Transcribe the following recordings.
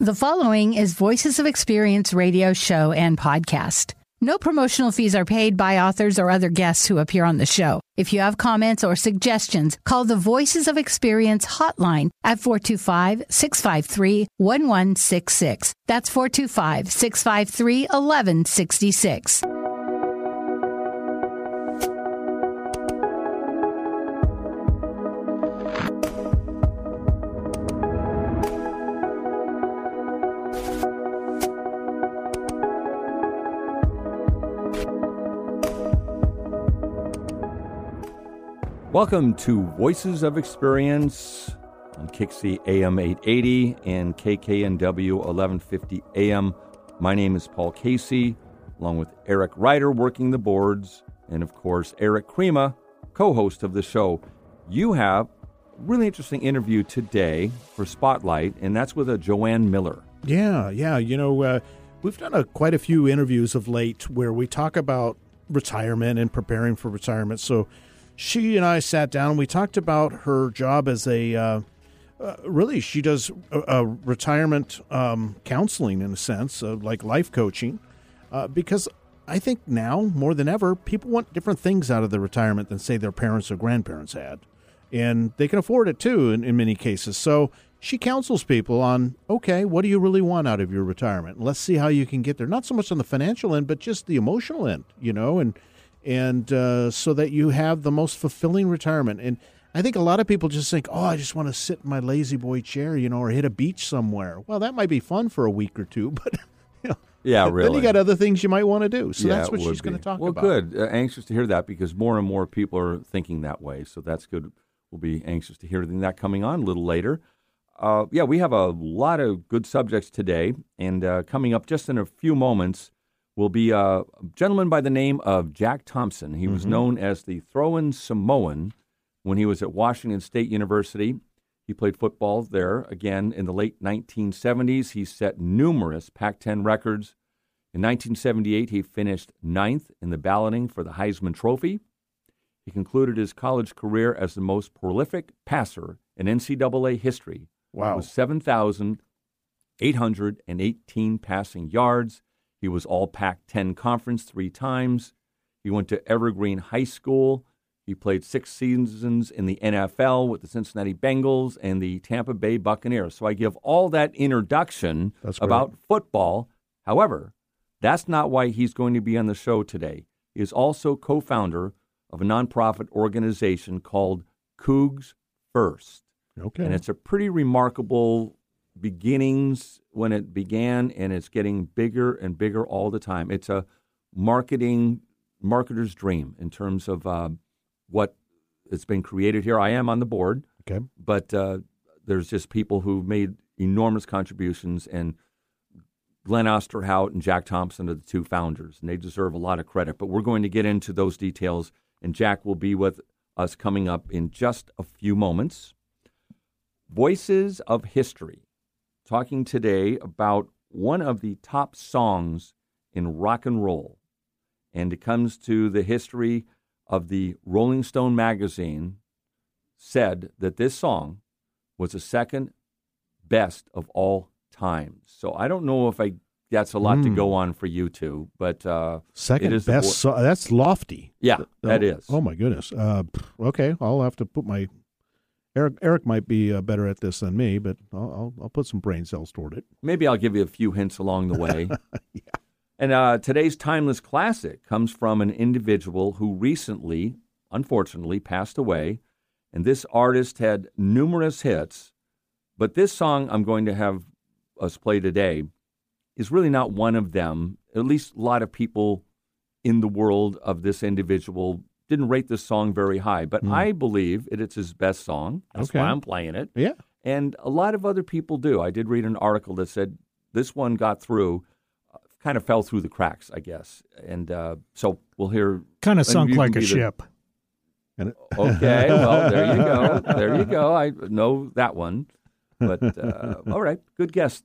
The following is Voices of Experience radio show and podcast. No promotional fees are paid by authors or other guests who appear on the show. If you have comments or suggestions, call the Voices of Experience hotline at 425 653 1166. That's 425 653 1166. Welcome to Voices of Experience on Kixie AM 880 and KKNW 1150 AM. My name is Paul Casey, along with Eric Ryder working the boards, and of course, Eric Krema, co host of the show. You have a really interesting interview today for Spotlight, and that's with a Joanne Miller. Yeah, yeah. You know, uh, we've done a, quite a few interviews of late where we talk about retirement and preparing for retirement. So, she and I sat down. and We talked about her job as a uh, uh, really she does retirement um, counseling in a sense, uh, like life coaching, uh, because I think now more than ever people want different things out of their retirement than say their parents or grandparents had, and they can afford it too in, in many cases. So she counsels people on okay, what do you really want out of your retirement? Let's see how you can get there. Not so much on the financial end, but just the emotional end, you know, and and uh, so that you have the most fulfilling retirement. And I think a lot of people just think, oh, I just want to sit in my lazy boy chair, you know, or hit a beach somewhere. Well, that might be fun for a week or two, but. You know, Yeah, really. Then you got other things you might want to do. So Yeah, that's what she's going to talk well, about. Well, good. Uh, anxious to hear that because more and more people are thinking that way. So that's good. We'll be anxious to hear that coming on a little later. Uh, yeah, we have a lot of good subjects today, and uh, coming up just in a few moments will be a gentleman by the name of Jack Thompson. He was mm-hmm. known as the throw-in Samoan when he was at Washington State University. He played football there again in the late 1970s. He set numerous Pac 10 records. In 1978, he finished ninth in the balloting for the Heisman Trophy. He concluded his college career as the most prolific passer in NCAA history Wow. with 7,818 passing yards. He was all Pac 10 conference three times. He went to Evergreen High School. He played six seasons in the NFL with the Cincinnati Bengals and the Tampa Bay Buccaneers. So I give all that introduction about football. However, that's not why he's going to be on the show today. He is also co founder of a nonprofit organization called Cougs First. Okay. And it's a pretty remarkable beginnings when it began, and it's getting bigger and bigger all the time. It's a marketing marketer's dream in terms of uh, what has been created here. I am on the board, okay. but uh, there's just people who've made enormous contributions, and Glenn Osterhout and Jack Thompson are the two founders, and they deserve a lot of credit. But we're going to get into those details, and Jack will be with us coming up in just a few moments. Voices of History, talking today about one of the top songs in rock and roll. And it comes to the history of the Rolling Stone magazine said that this song was the second best of all time. So I don't know if I that's a lot to Mm. go on for you two, but uh, Second best. so- that's lofty. yeah, that oh, is. Oh my goodness. Uh, okay, I'll have to put my. Eric Eric might be uh, better at this than me, but I'll, I'll I'll put some brain cells toward it. Maybe I'll give you a few hints along the way. And uh, today's timeless classic comes from an individual who recently, unfortunately, passed away. And this artist had numerous hits, but this song I'm going to have us play today is really not one of them. At least a lot of people in the world of this individual didn't rate this song very high, but I believe it, it's his best song. That's Okay. why I'm playing it. Yeah. And a lot of other people do. I did read an article that said this one got through, uh, kind of fell through the cracks, I guess. And uh, so we'll hear. Kind of sunk like a the- ship. Okay, well, there you go. There you go. I know that one. But uh, all right, good guess.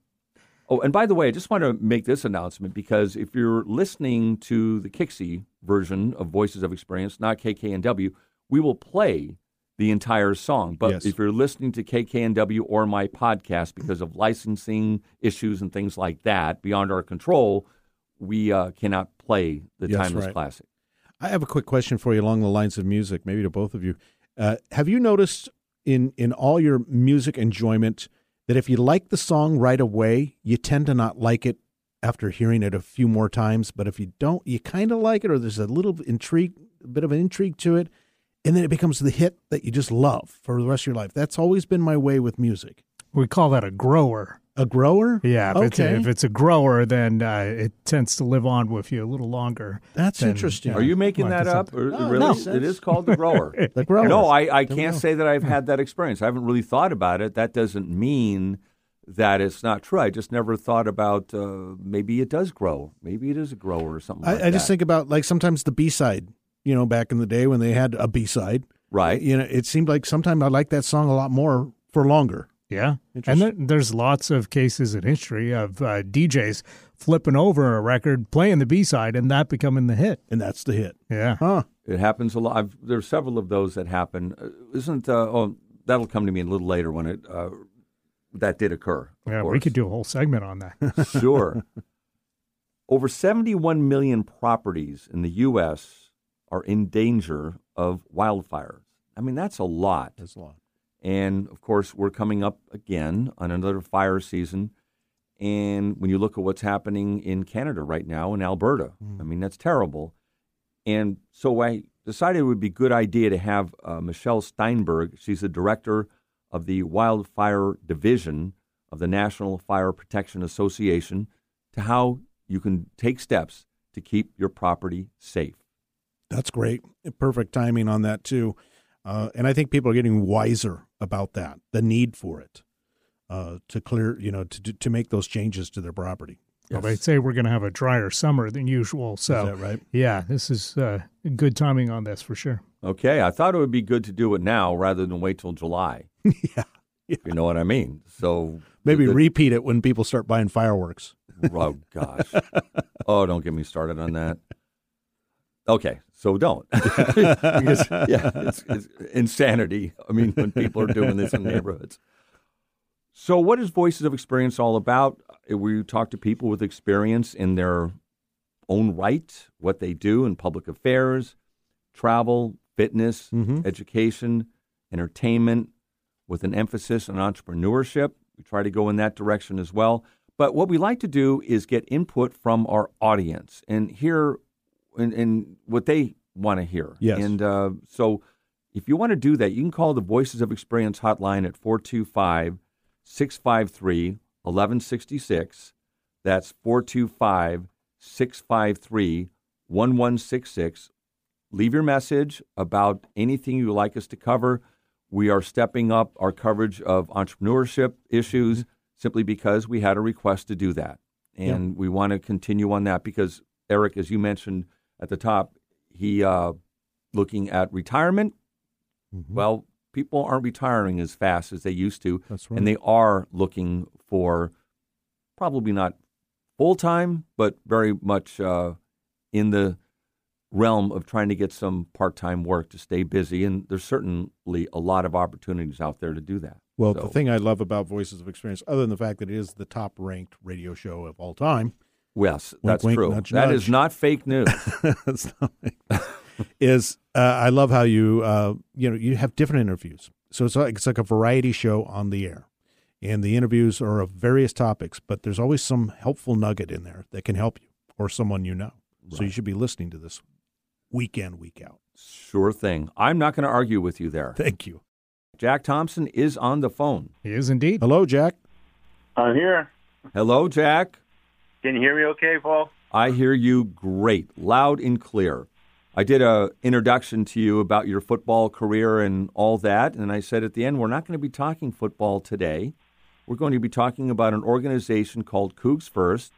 Oh, and by the way, I just want to make this announcement because if you're listening to the Kixie version of Voices of Experience, not KKNW, we will play the entire song. But Yes. if you're listening to KKNW or my podcast because of licensing issues and things like that beyond our control, we uh, cannot play the Yes, timeless right. classic. I have a quick question for you along the lines of music, maybe to both of you. Uh, have you noticed in in all your music enjoyment that if you like the song right away, you tend to not like it after hearing it a few more times, but if you don't, you kind of like it, or there's a little intrigue, a bit of an intrigue to it, and then it becomes the hit that you just love for the rest of your life. That's always been my way with music. We call that a grower. A grower, Yeah, if, it's, a, if it's a grower, then uh, it tends to live on with you a little longer. that's then, interesting. yeah. Are you making that up? Or No, really? makes sense. It is called the grower. the grower? No, I, I can't go. say that I've had that experience. I haven't really thought about it. That doesn't mean that it's not true. I just never thought about uh, maybe it does grow. Maybe it is a grower or something like I, I just think about like sometimes the B side. You know, back in the day when they had a B side, right. you know, it seemed like sometimes I liked that song a lot more for longer. Yeah. And Interesting. there's lots of cases in history of uh, DJs flipping over a record, playing the B side, and that becoming the hit. And that's the hit. Yeah. Huh. It happens a lot. I've, there's several of those that happen. Uh, isn't uh, oh that'll come to me a little later when it uh, that did occur. of Yeah, we could do a whole segment on that. sure. Over 71 million properties in the U.S. are in danger of wildfires. I mean, that's a lot. That's a lot. And of course, we're coming up again on another fire season. And when you look at what's happening in Canada right now, in Alberta, I mean, that's terrible. And so I decided it would be a good idea to have uh, Michelle Steinberg. She's the director of the Wildfire Division of the National Fire Protection Association, to how you can take steps to keep your property safe. That's great. Perfect timing on that too. Uh, and I think people are getting wiser about that, the need for it uh, to clear, you know, to to to make those changes to their property. Well, they say we're going to have a drier summer than usual. So, Is that right? yeah, this is uh, good timing on this for sure. Okay, I thought it would be good to do it now rather than wait till July. yeah. You know what I mean? So Maybe the- repeat it when people start buying fireworks. oh gosh, oh don't get me started on that. Okay, so don't. because, yeah, it's, it's insanity. I mean, when people are doing this in neighborhoods. So, what is Voices of Experience all about? Uh, We talk to people with experience in their own right, what they do in public affairs, travel, fitness, Mhm. education, entertainment, with an emphasis on entrepreneurship. We try to go in that direction as well. But what we like to do is get input from our audience and hear and, and what they want to hear. Yes. And uh, so if you want to do that, you can call the Voices of Experience hotline at 425 653 1166. That's 425 653 1166. Leave your message about anything you would like us to cover. We are stepping up our coverage of entrepreneurship issues simply because we had a request to do that. And we want to continue on that because, Eric, as you mentioned at the top, he uh, looking at retirement. Well, people aren't retiring as fast as they used to, That's right. and they are looking for probably not full time, but very much uh, in the realm of trying to get some part time work to stay busy. And there's certainly a lot of opportunities out there to do that. Well, So- the thing I love about Voices of Experience, other than the fact that it is the top ranked radio show of all time, Yes, that's wink, true. nudge, That is nudge. not fake news. That's not- is uh, I love how you uh, you know you have different interviews. So it's like it's like a variety show on the air, and the interviews are of various topics, but there's always some helpful nugget in there that can help you or someone you know. So you should be listening to this week in week out. sure thing. I'm not going to argue with you there. Thank you. Jack Thompson is on the phone. He is indeed. Hello, Jack. I'm here. Hello, Jack. Can you hear me okay, Paul? I hear you great, loud and clear. I did a introduction to you about your football career and all that, and I said at the end, we're not going to be talking football today. We're going to be talking about an organization called Cougs First,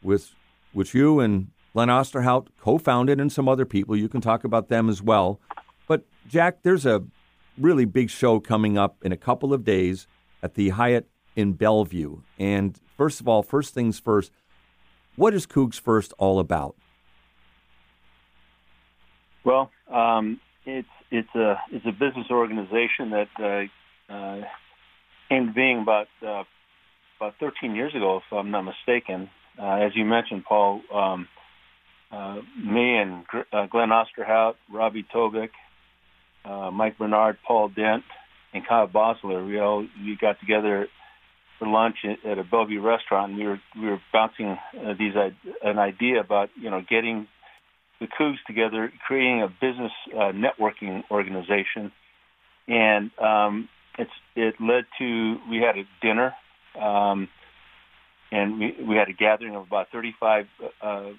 with which you and Glenn Osterhout co-founded, and some other people. You can talk about them as well. But Jack, there's a really big show coming up in a couple of days at the Hyatt in Bellevue. And first of all, first things first, what is Cougs First all about? Well, um, it's it's a it's a business organization that uh, uh, came to being about uh, about 13 years ago, if I'm not mistaken. Uh, as you mentioned, Paul, um, uh, me and uh, Glenn Osterhout, Robbie uh, Mike Bernard, Paul Dent, and Kyle Bosler, we all we got together for lunch at a Bellevue restaurant. And we were we were bouncing uh, these an idea about you know getting the Cougs together, creating a business uh, networking organization, and um, it's it led to we had a dinner, um, and we we had a gathering of about 35 uh,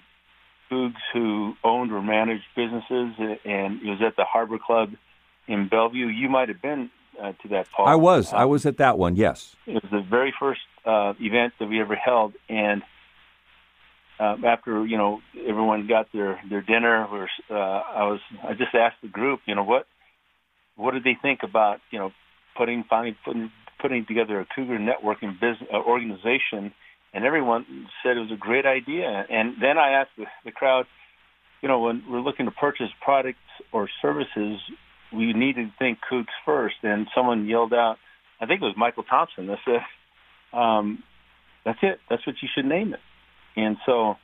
Cougs who owned or managed businesses, and it was at the Harbor Club in Bellevue. You might have been uh, to that, Paul. I was. I was at that one. Yes. It was the very first uh, event that we ever held, and uh, after you know everyone got their their dinner, we were, uh, I was I just asked the group, you know, what what did they think about you know putting finally putting putting together a Cougar networking business uh, organization, and everyone said it was a great idea. And then I asked the, the crowd, you know, when we're looking to purchase products or services, we need to think Cougs first. And someone yelled out, I think it was Michael Thompson, that said, um, that's it. That's what you should name it. And so,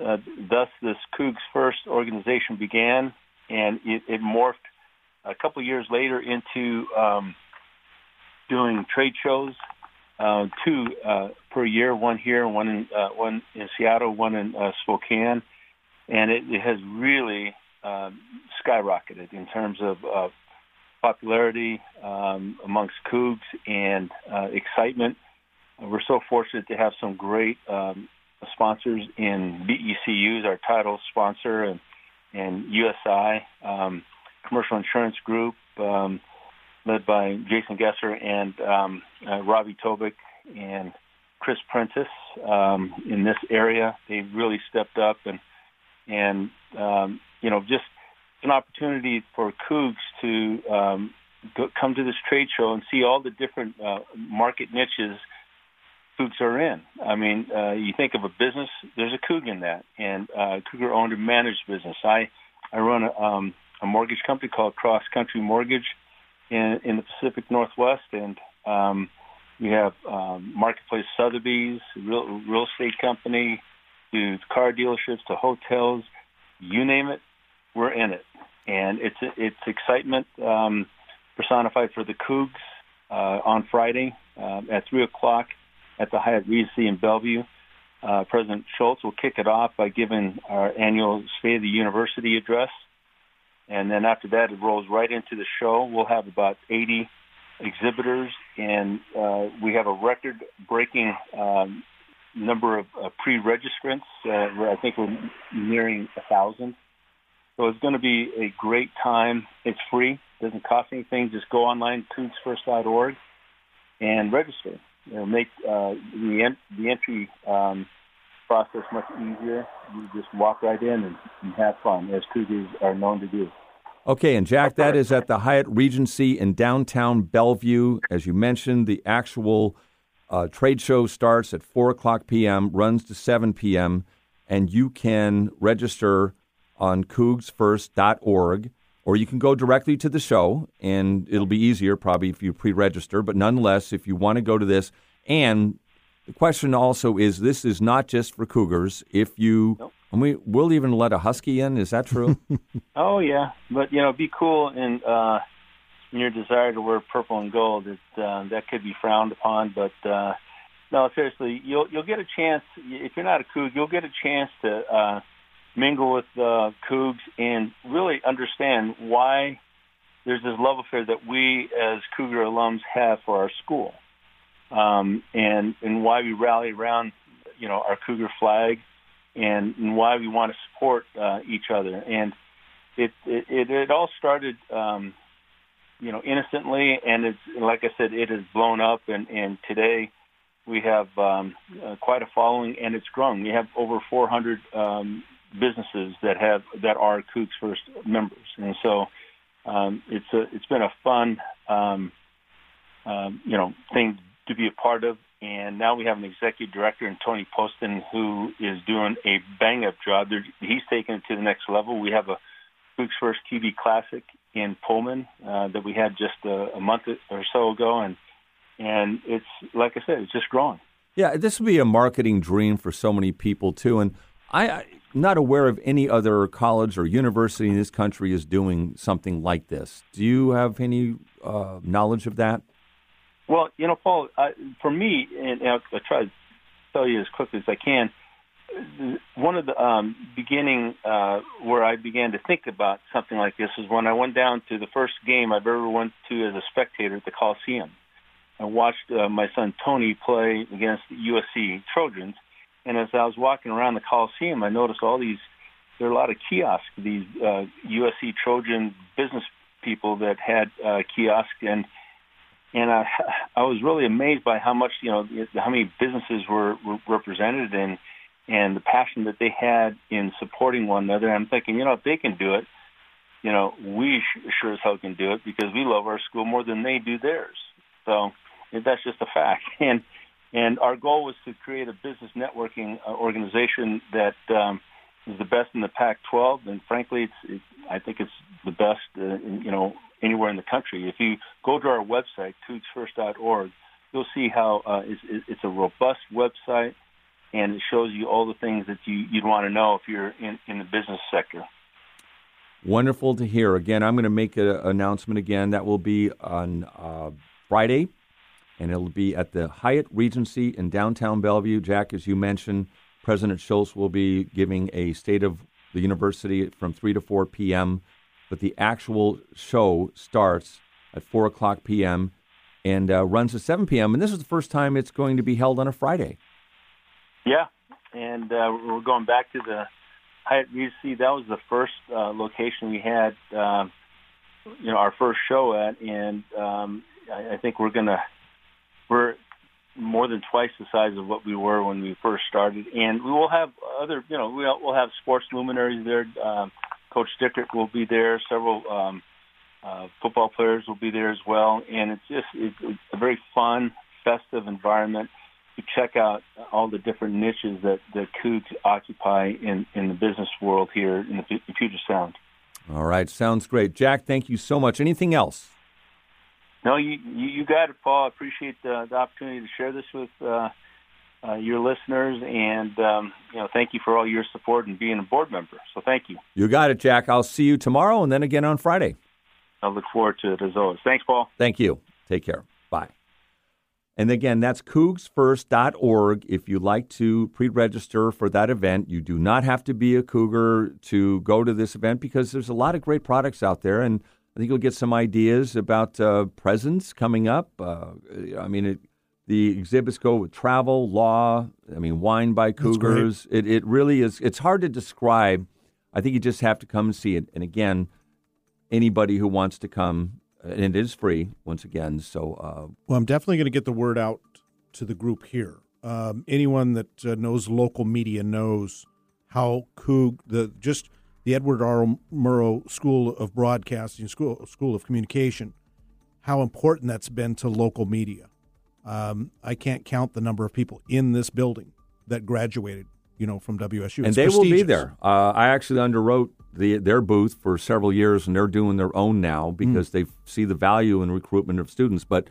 uh, thus, this Cougs First organization began, and it, it morphed a couple years later into um, doing trade shows, uh, two uh, per year, one here, one in uh, one in Seattle, one in uh, Spokane, and it, it has really um, skyrocketed in terms of uh, popularity um, amongst Cougs and uh, excitement. We're so fortunate to have some great um, sponsors in BECUs, our title sponsor, and and USI um, Commercial Insurance Group, um, led by Jason Gesser and um, uh, Robbie Tobik and Chris Prentice um, in this area. They really stepped up and and um, you know just an opportunity for Cougs to um, go, come to this trade show and see all the different uh, market niches Cougs are in. I mean, uh, you think of a business, there's a Coug in that, and uh, Cougar owned and managed business. I I run a, um, a mortgage company called Cross Country Mortgage in in the Pacific Northwest, and um, we have um, Marketplace Sotheby's, real real estate company, to car dealerships, to hotels, you name it, we're in it, and it's it's excitement um, personified for the Cougs uh, on Friday uh, at three o'clock at the Hyatt Regency in Bellevue. Uh, President Schulz will kick it off by giving our annual State of the University address. And then after that, it rolls right into the show. We'll have about 80 exhibitors, and uh, we have a record-breaking um, number of uh, pre-registrants. Uh, I think we're nearing a thousand. So it's going to be a great time. It's free; doesn't cost anything. Just go online, cougsfirst.org, and register It'll make uh, the en- the entry um, process much easier. You just walk right in and, and have fun, as Cougars are known to do. Okay, and Jack, that is at the Hyatt Regency in downtown Bellevue. As you mentioned, the actual uh, trade show starts at 4 o'clock p.m., runs to 7 p.m., and you can register on cougsfirst.org or you can go directly to the show, and it'll be easier probably if you pre-register. But nonetheless, if you want to go to this, and the question also is, this is not just for cougars. If you, nope. and we will even let a husky in. Is that true? oh yeah, but you know, be cool and uh, in your desire to wear purple and gold. It, uh, that could be frowned upon, but. Uh, no, seriously, you'll you'll get a chance if you're not a coug. You'll get a chance to uh, mingle with uh, Cougs and really understand why there's this love affair that we as Cougar alums have for our school, um, and and why we rally around, you know, our Cougar flag, and, and why we want to support uh, each other. And it it, it, it all started, um, you know, innocently, and it's like I said, it has blown up, and and today we have um, uh, quite a following, and it's grown. We have over 400 um, businesses that have that are Cougs First members, and so um, it's a it's been a fun um, um, you know thing to be a part of. And now we have an executive director in Tony Poston who is doing a bang up job. They're, he's taking it to the next level. We have a Cougs First TV Classic in Pullman uh, that we had just a, a month or so ago, and and it's like I said, it's just growing. Yeah, this would be a marketing dream for so many people too, and I, I'm not aware of any other college or university in this country is doing something like this. Do you have any uh, knowledge of that? Well, you know, Paul, I, for me, and, and I'll, I'll try to tell you as quickly as I can. One of the um, beginning uh, where I began to think about something like this is when I went down to the first game I've ever went to as a spectator at the Coliseum. I watched uh, my son Tony play against the USC Trojans, and as I was walking around the Coliseum, I noticed all these. There are a lot of kiosks. These uh, USC Trojan business people that had uh, kiosks, and and I I was really amazed by how much you know how many businesses were, were represented and and the passion that they had in supporting one another. I'm thinking, you know, if they can do it, you know, we sure as hell can do it because we love our school more than they do theirs. So that's just a fact. And and our goal was to create a business networking uh, organization that um, is the best in the Pac-12, and frankly, it's, it's I think it's the best, uh, in, you know, anywhere in the country. If you go to our website, cougsfirst.org, you'll see how uh, it's, it's a robust website, and it shows you all the things that you, you'd want to know if you're in, in the business sector. Wonderful to hear. Again, I'm going to make an announcement again. That will be on uh, Friday, and it'll be at the Hyatt Regency in downtown Bellevue. Jack, as you mentioned, President Schulz will be giving a state of the university from 3 to 4 p.m., but the actual show starts at 4 o'clock p.m. and uh, runs to 7 p.m., and this is the first time it's going to be held on a Friday. Yeah, and uh, we're going back to the Hyatt Regency. That was the first uh, location we had, um, you know, our first show at, and um, I, I think we're gonna we're more than twice the size of what we were when we first started, and we will have other, you know, we'll, we'll have sports luminaries there. Um, Coach Dickert will be there. Several um, uh, football players will be there as well, and it's just it's, it's a very fun, festive environment to check out all the different niches that the Cougs occupy in, in the business world here in the Puget Sound. All right, sounds great. Jack, thank you so much. Anything else? No, you you got it, Paul. I appreciate the, the opportunity to share this with uh, uh, your listeners, and um, you know, thank you for all your support and being a board member. So, thank you. You got it, Jack. I'll see you tomorrow, and then again on Friday. I look forward to it as always. Thanks, Paul. Thank you. Take care. Bye. And again, that's cougsfirst.org. If you'd like to pre register for that event, you do not have to be a Cougar to go to this event because there's a lot of great products out there. And I think you'll get some ideas about uh, presents coming up. Uh, I mean, it, the exhibits go with travel, law. I mean, wine by Cougars. It it really is. It's hard to describe. I think you just have to come and see it. And again, anybody who wants to come, and it is free once again. So, uh, well, I'm definitely going to get the word out to the group here. Um, anyone that uh, knows local media knows how Coug the just the Edward R. Murrow School of Broadcasting, School School of Communication, how important that's been to local media. Um, I can't count the number of people in this building that graduated, you know, from WSU. and It's they will be there. Uh, I actually underwrote the, their booth for several years, and they're doing their own now because they see the value in recruitment of students. But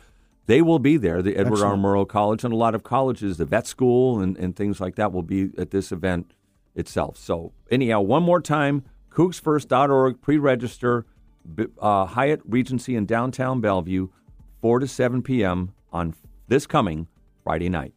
they will be there. The Edward R. Murrow College and a lot of colleges, the vet school and, and things like that, will be at this event itself. So anyhow, one more time, cougsfirst.org, pre-register, uh, Hyatt Regency in downtown Bellevue, 4 to 7 p.m. on this coming Friday night.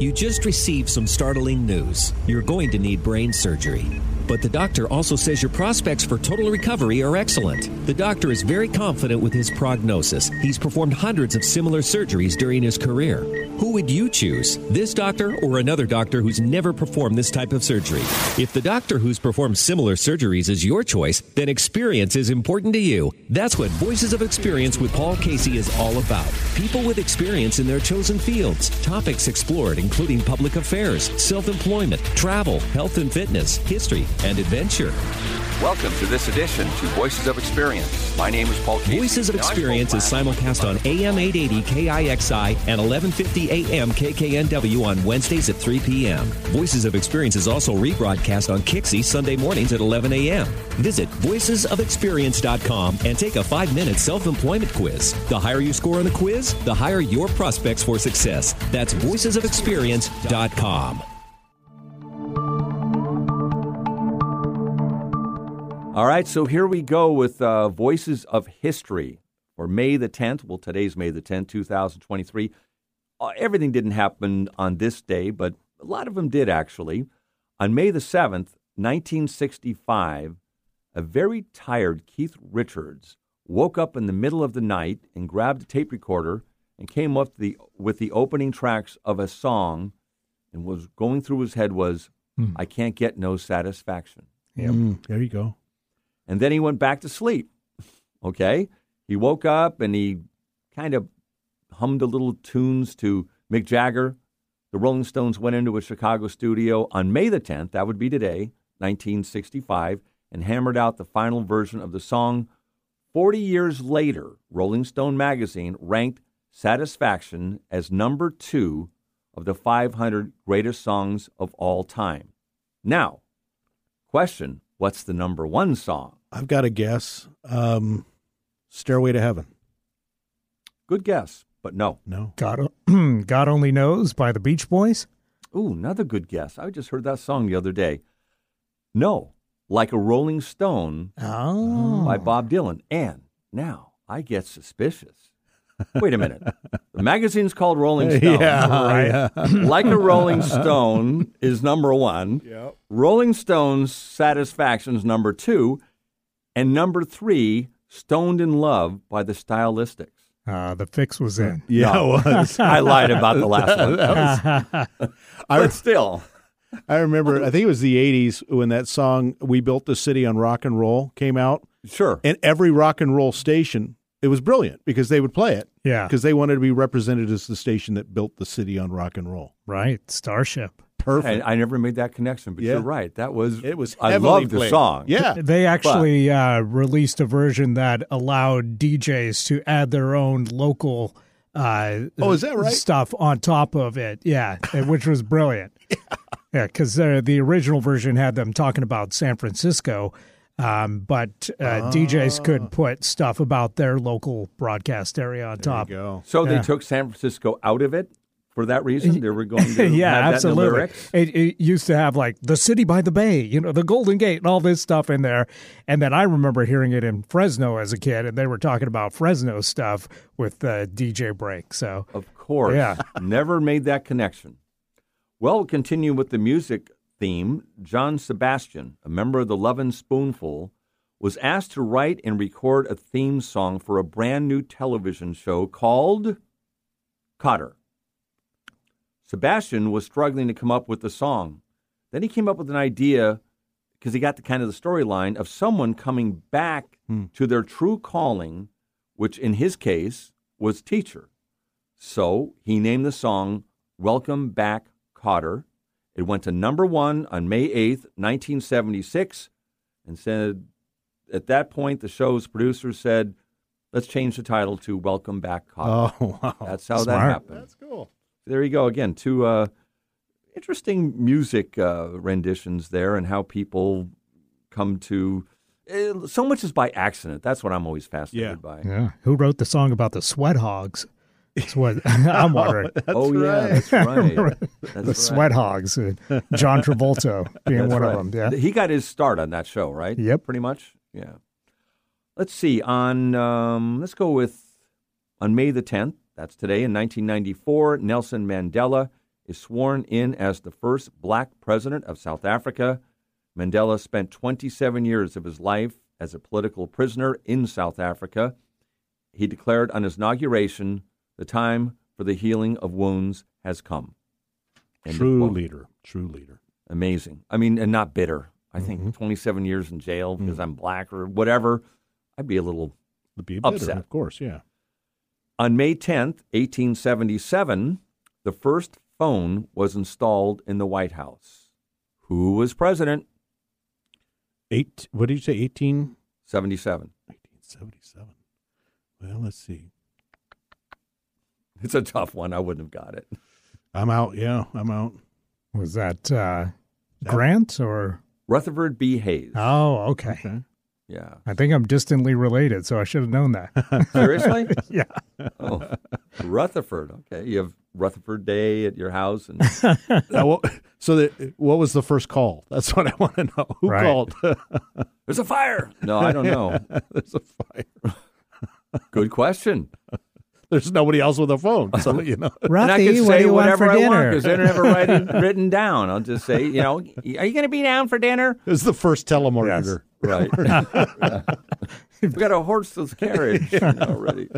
You just received some startling news. You're going to need brain surgery. But the doctor also says your prospects for total recovery are excellent. The doctor is very confident with his prognosis. He's performed hundreds of similar surgeries during his career. Who would you choose? This doctor or another doctor who's never performed this type of surgery? If the doctor who's performed similar surgeries is your choice, then experience is important to you. That's what Voices of Experience with Paul Casey is all about. People with experience in their chosen fields. Topics explored including public affairs, self employment, travel, health and fitness, history, and adventure. Welcome to this edition to Voices of Experience. My name is Paul Casey. Voices of Experience is simulcast on AM 880 KIXI and 1150 AM KKNW on Wednesdays at 3 p.m. Voices of Experience is also rebroadcast on Kixie Sunday mornings at 11 a.m. Visit voicesofexperience.com and take a five minute self employment quiz. The higher you score on the quiz, the higher your prospects for success. That's voicesofexperience.com. All right, so here we go with uh, Voices of History for May the 10th. Well, today's May the 10th, 2023. Uh, everything didn't happen on this day, but a lot of them did actually. On May the 7th, 1965, a very tired Keith Richards woke up in the middle of the night and grabbed a tape recorder and came up the, with the opening tracks of a song and was going through his head was, I can't get no satisfaction. Mm, there you go. And then he went back to sleep. Okay? He woke up and he kind of hummed a little tunes to Mick Jagger. The Rolling Stones went into a Chicago studio on May the 10th, that would be today, 1965, and hammered out the final version of the song. 40 years later, Rolling Stone magazine ranked Satisfaction as number two of the 500 greatest songs of all time. Now, question what's the number one song? I've got a guess. Um, Stairway to Heaven. Good guess, but no. No. God, God Only Knows by the Beach Boys. Ooh, another good guess. I just heard that song the other day. No, like a Rolling Stone Oh. by Bob Dylan. And now I get suspicious. Wait a minute. The magazine's called Rolling Stone. Yeah, yeah. like a Rolling Stone is number one. Yep. Rolling Stone's Satisfaction's number two. And number three, Stoned in Love by the Stylistics. Uh, the fix was in. Yeah, No. it was. I lied about the last one. I, but still. I remember, I think it was the 80s when that song, We Built the City on Rock and Roll, came out. Sure. And every rock and roll station, it was brilliant because they would play it. Yeah. Because they wanted to be represented as the station that built the city on rock and roll. Right. Starship. Perfect. I, I never made that connection, but Yeah. you're right. That was it was I heavily love the song. Yeah. They actually uh, released a version that allowed DJs to add their own local uh, Oh, is that right? stuff on top of it. Yeah, which was brilliant. yeah, because uh, the original version had them talking about San Francisco, um, but uh, DJs could put stuff about their local broadcast area on There top. you go. So Yeah. they took San Francisco out of it for that reason. They were going to yeah, have that in the absolutely. lyrics. It, it used to have like the city by the bay, you know, the Golden Gate, and all this stuff in there. And then I remember hearing it in Fresno as a kid, and they were talking about Fresno stuff with the DJ break. So Of course. Yeah. Never made that connection. Well, we'll continue with the music theme. John Sebastian, a member of the Lovin' Spoonful, was asked to write and record a theme song for a brand new television show called Kotter. Sebastian was struggling to come up with the song. Then he came up with an idea because he got the kind of the storyline of someone coming back hmm. to their true calling, which in his case was teacher. So he named the song Welcome Back Kotter. It went to number one on May 8th, 1976, and said at that point, the show's producers said, let's change the title to Welcome Back Kotter. Oh, wow. That's how that happened. That's cool. There you go again. Two uh, interesting music uh, renditions there, and how people come to. Uh, so much is by accident. That's what I'm always fascinated Yeah. by. yeah, who wrote the song about the sweat hogs? That's what I'm wondering. oh yeah, that's right. That's the right. sweat hogs, uh, John Travolta being That's one right. of them. Yeah. He got his start on that show, right? Yep. Pretty much. Yeah. Let's see. On um, let's go with on May the 10th. That's today in 1994. Nelson Mandela is sworn in as the first black president of South Africa. Mandela spent 27 years of his life as a political prisoner in South Africa. He declared on his inauguration, "The time for the healing of wounds has come." End True leader. True leader. amazing. I mean, and not bitter. I Mm-hmm. think 27 years in jail Mm. because I'm black or whatever, I'd be a little. The be bitter, Upset. of course. Yeah. On May 10th, 1877, the first phone was installed in the White House. Who was president? Eight. What did you say? 1877. 1877. Well, let's see. It's a tough one. I wouldn't have got it. I'm out. Yeah, I'm out. Was that uh, Grant or? Rutherford B. Hayes. Oh, okay. Okay. Yeah. I think I'm distantly related, so I should have known that. Seriously? yeah. Oh, Rutherford. Okay. You have Rutherford Day at your house. And Now, what- so, the, what was the first call? That's what I want to know. Who Right. called? there's a fire. No, I don't know. There's a fire. Good question. There's nobody else with a phone, so you know. and I can say do you want whatever for I want because they don't have it written down. I'll just say, you know, are you going to be down for dinner? It's the first telemarketer. Right. We've got a horseless carriage already.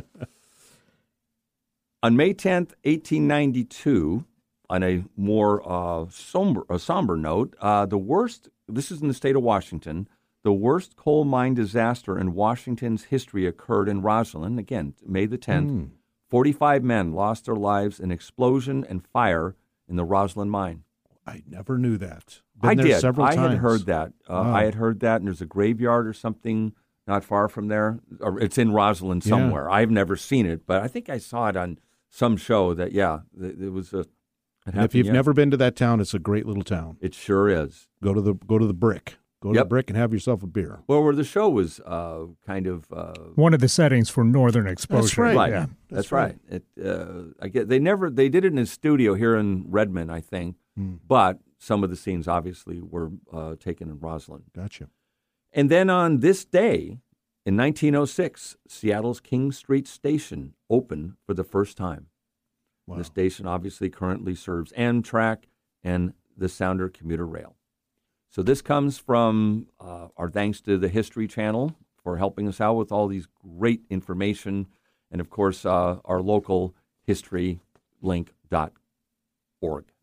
On May 10th, 1892, on a more uh, somber, a somber note, uh, the worst, this is in the state of Washington, the worst coal mine disaster in Washington's history occurred in Roslyn. Again, May the 10th. 45 men lost their lives in explosion and fire in the Roslyn mine. I never knew that. Been I did. Several I times. had heard that. Uh, Wow. I had heard that, and there's a graveyard or something not far from there. Or it's in Roslyn Yeah. somewhere. I've never seen it, but I think I saw it on some show. That yeah, th- it was a. It, happened, if you've yeah. never been to that town, it's a great little town. it sure is. Go to the go to the brick. Go to Yep. the brick and have yourself a beer. Well, where the show was uh, kind of uh, One of the settings for northern exposure. right. right. Yeah. That's, right. It, uh, I get they never they did it in a studio here in Redmond, I think, Hmm. but some of the scenes obviously were uh, taken in Roslyn. Gotcha. And then on this day, in 1906, Seattle's King Street Station opened for the first time. Wow. The station obviously currently serves Amtrak and the Sounder commuter rail. So this comes from uh, our thanks to the History Channel for helping us out with all these great information, and of course uh, our local historylink.org.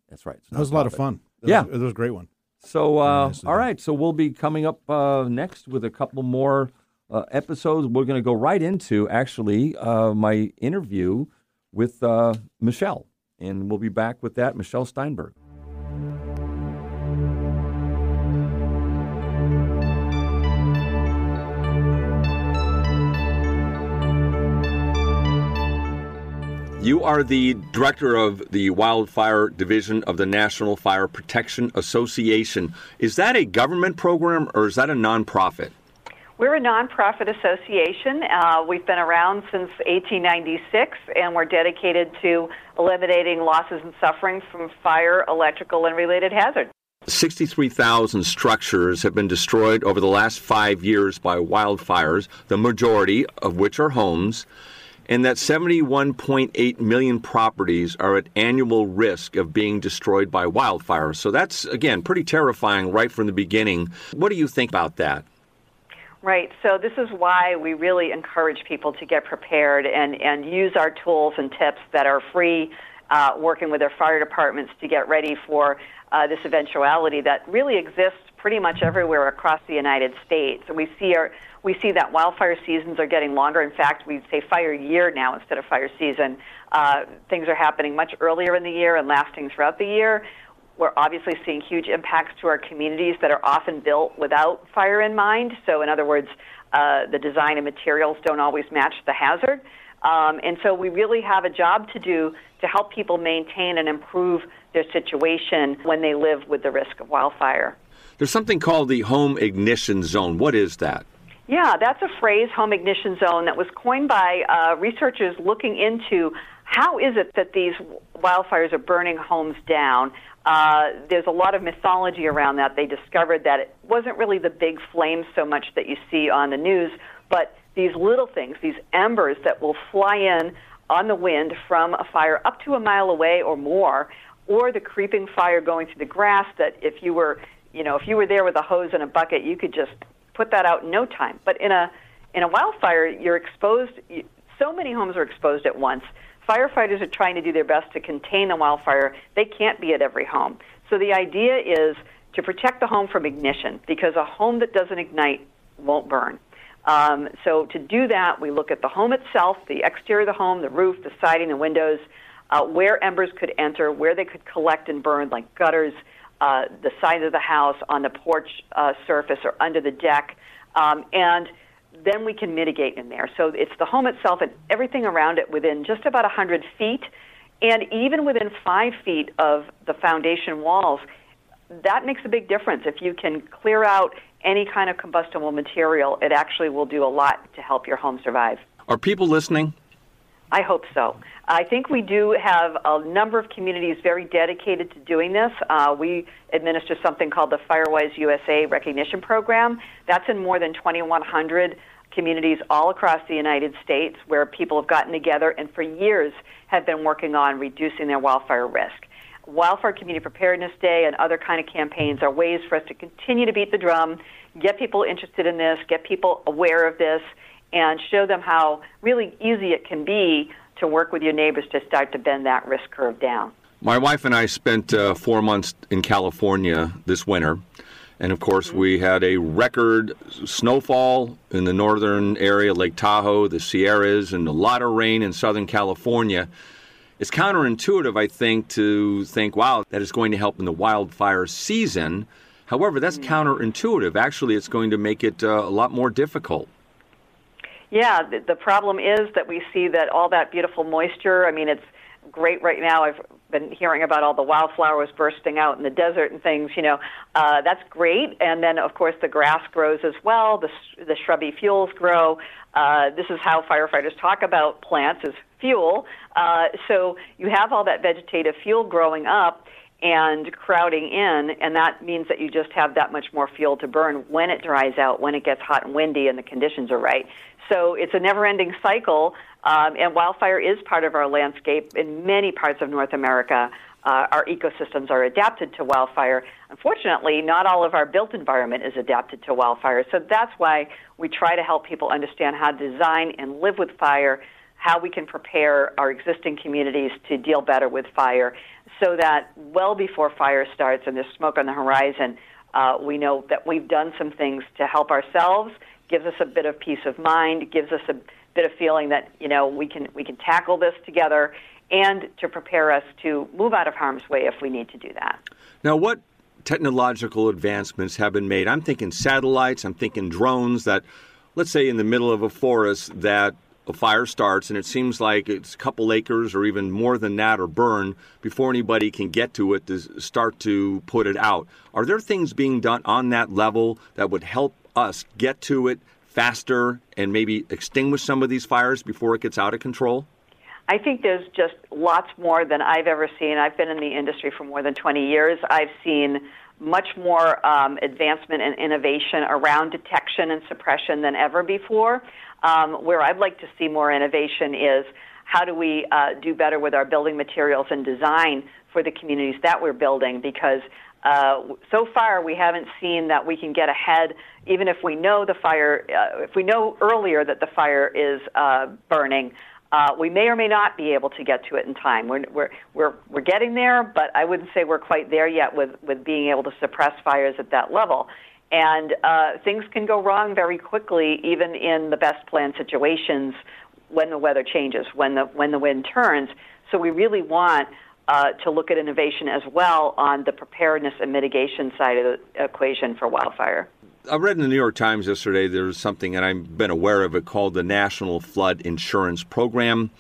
That's right. That was a lot of fun. That Yeah. was, it was a great one. So, uh, nicely all right. So we'll be coming up uh, next with a couple more uh, episodes. We're going to go right into actually uh, my interview with uh, Michelle, and we'll be back with that. Michelle Steinberg. You are the director of the Wildfire Division of the National Fire Protection Association. Is that a government program or is that a nonprofit? We're a nonprofit association. Uh, we've been around since 1896, and we're dedicated to eliminating losses and suffering from fire, electrical, and related hazards. 63,000 structures have been destroyed over the last five years by wildfires, the majority of which are homes, and that 71.8 million properties are at annual risk of being destroyed by wildfires. So that's, again, pretty terrifying right from the beginning. What do you think about that? Right. So this is why we really encourage people to get prepared and, and use our tools and tips that are free, uh, working with their fire departments to get ready for uh, this eventuality that really exists pretty much everywhere across the United States. We see our we see that wildfire seasons are getting longer. In fact, we say fire year now instead of fire season. Uh, things are happening much earlier in the year and lasting throughout the year. We're obviously seeing huge impacts to our communities that are often built without fire in mind. So, in other words, uh, the design and materials don't always match the hazard. Um, and so, we really have a job to do to help people maintain and improve their situation when they live with the risk of wildfire. There's something called the home ignition zone. What is that? Yeah, that's a phrase, home ignition zone, that was coined by uh, researchers looking into how is it that these wildfires are burning homes down. Uh, there's a lot of mythology around that. They discovered that it wasn't really the big flames so much that you see on the news, but these little things, these embers that will fly in on the wind from a fire up to a mile away or more, or the creeping fire going through the grass that if you were, you know, if you were there with a hose and a bucket, you could just put that out in no time. But in a in a wildfire, you're exposed. So many homes are exposed at once. Firefighters are trying to do their best to contain the wildfire. They can't be at every home. So the idea is to protect the home from ignition because a home that doesn't ignite won't burn. Um, so to do that, we look at the home itself, the exterior of the home, the roof, the siding, the windows, uh, where embers could enter, where they could collect and burn, like gutters, uh, the side of the house, on the porch uh, surface, or under the deck, um, and then we can mitigate in there. So it's the home itself and everything around it within just about 100 feet, and even within five feet of the foundation walls. That makes a big difference. If you can clear out any kind of combustible material, it actually will do a lot to help your home survive. Are people listening? I hope so. I think we do have a number of communities very dedicated to doing this. Uh, we administer something called the Firewise USA Recognition Program. That's in more than 2,100 communities all across the United States where people have gotten together and for years have been working on reducing their wildfire risk. Wildfire Community Preparedness Day and other kind of campaigns are ways for us to continue to beat the drum, get people interested in this, get people aware of this, and show them how really easy it can be to work with your neighbors to start to bend that risk curve down. My wife and I spent uh, four months in California this winter. And of course, mm-hmm. we had a record snowfall in the northern area, Lake Tahoe, the Sierras, and a lot of rain in Southern California. It's counterintuitive, I think, to think, wow, that is going to help in the wildfire season. However, that's mm-hmm. counterintuitive. Actually, it's going to make it uh, a lot more difficult. Yeah, the, the problem is that we see that all that beautiful moisture. I mean, it's great right now. I've been hearing about all the wildflowers bursting out in the desert and things. You know, uh, that's great. And then, of course, the grass grows as well. The the shrubby fuels grow. Uh, this is how firefighters talk about plants as fuel. Uh, so you have all that vegetative fuel growing up and crowding in, and that means that you just have that much more fuel to burn when it dries out, when it gets hot and windy, and the conditions are right. So it's a never ending cycle, um, and wildfire is part of our landscape in many parts of North America. Uh, our ecosystems are adapted to wildfire. Unfortunately, not all of our built environment is adapted to wildfire. So that's why we try to help people understand how to design and live with fire, how we can prepare our existing communities to deal better with fire, so that well before fire starts and there's smoke on the horizon, uh, we know that we've done some things to help ourselves gives us a bit of peace of mind, gives us a bit of feeling that you know we can we can tackle this together, and to prepare us to move out of harm's way if we need to do that. Now, what technological advancements have been made? I'm thinking satellites. I'm thinking drones. That, let's say, in the middle of a forest, that a fire starts and it seems like it's a couple acres or even more than that are burned before anybody can get to it to start to put it out. Are there things being done on that level that would help us get to it faster and maybe extinguish some of these fires before it gets out of control? I think there's just lots more than I've ever seen. I've been in the industry for more than 20 years. I've seen much more um, advancement and innovation around detection and suppression than ever before. Um, where I'd like to see more innovation is how do we uh, do better with our building materials and design for the communities that we're building because uh, so far, we haven't seen that we can get ahead, even if we know the fire, uh, if we know earlier that the fire is uh, burning. Uh, we may or may not be able to get to it in time. We're, we're, we're, we're getting there, but I wouldn't say we're quite there yet with, with being able to suppress fires at that level. And uh, things can go wrong very quickly, even in the best planned situations when the weather changes, when the, when the wind turns. So we really want uh, to look at innovation as well on the preparedness and mitigation side of the equation for wildfire. I read in the New York Times yesterday there was something, and I've been aware of it, called the National Flood Insurance Program.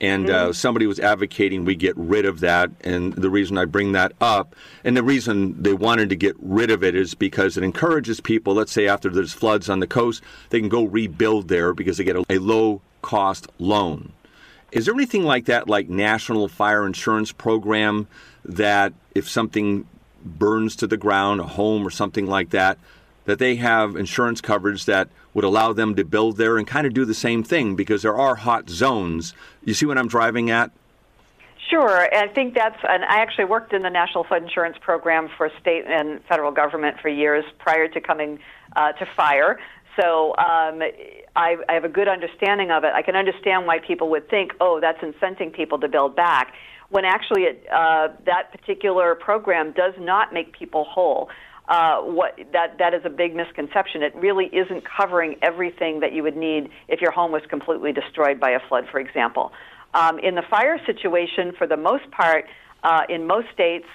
And uh, mm-hmm. somebody was advocating we get rid of that. And the reason I bring that up, and the reason they wanted to get rid of it is because it encourages people, let's say after there's floods on the coast, they can go rebuild there because they get a, a low cost loan. Is there anything like that, like National Fire Insurance Program, that if something burns to the ground, a home or something like that, that they have insurance coverage that would allow them to build there and kind of do the same thing because there are hot zones. You see what I'm driving at? Sure, I think that's. And I actually worked in the National Flood Insurance Program for state and federal government for years prior to coming uh, to fire. So um, I, I have a good understanding of it. I can understand why people would think, oh, that's incenting people to build back, when actually it, uh, that particular program does not make people whole. Uh, what that that is a big misconception. It really isn't covering everything that you would need if your home was completely destroyed by a flood, for example. Um, in the fire situation, for the most part, uh, in most states,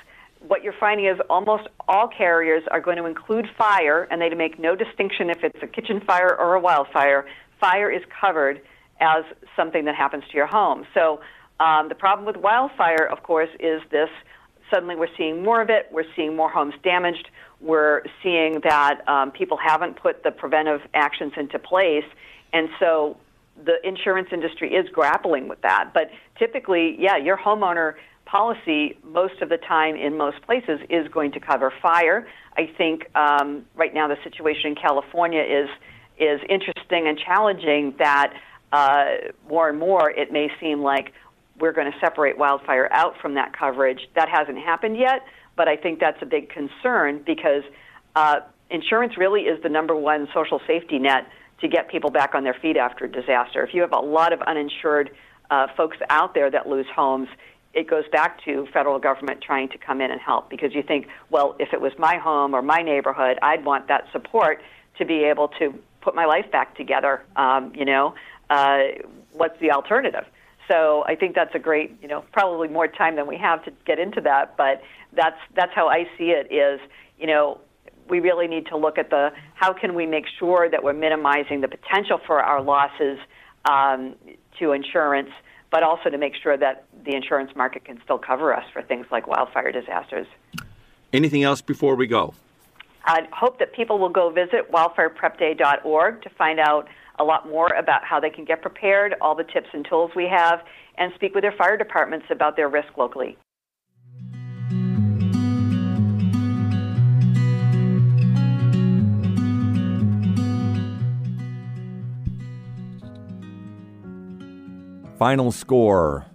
what you're finding is almost all carriers are going to include fire, and they make no distinction if it's a kitchen fire or a wildfire. Fire is covered as something that happens to your home. So um, the problem with wildfire, of course, is this suddenly we're seeing more of it. We're seeing more homes damaged. We're seeing that um, people haven't put the preventive actions into place. And so the insurance industry is grappling with that. But typically, yeah, your homeowner policy most of the time in most places is going to cover fire. I think um, right now the situation in California is is interesting and challenging. That uh, more and more it may seem like we're going to separate wildfire out from that coverage. That hasn't happened yet, but I think that's a big concern because uh, insurance really is the number one social safety net to get people back on their feet after a disaster. If you have a lot of uninsured uh, folks out there that lose homes, it goes back to federal government trying to come in and help because you think, well, if it was my home or my neighborhood, I'd want that support to be able to put my life back together. Um, you know, uh, what's the alternative? So I think that's a great, you know, probably more time than we have to get into that, but that's that's how I see it. Is you know, we really need to look at the how can we make sure that we're minimizing the potential for our losses um, to insurance, but also to make sure that the insurance market can still cover us for things like wildfire disasters. Anything else before we go? I hope that people will go visit wildfireprepday.org to find out a lot more about how they can get prepared, all the tips and tools we have, and speak with their fire departments about their risk locally. Final score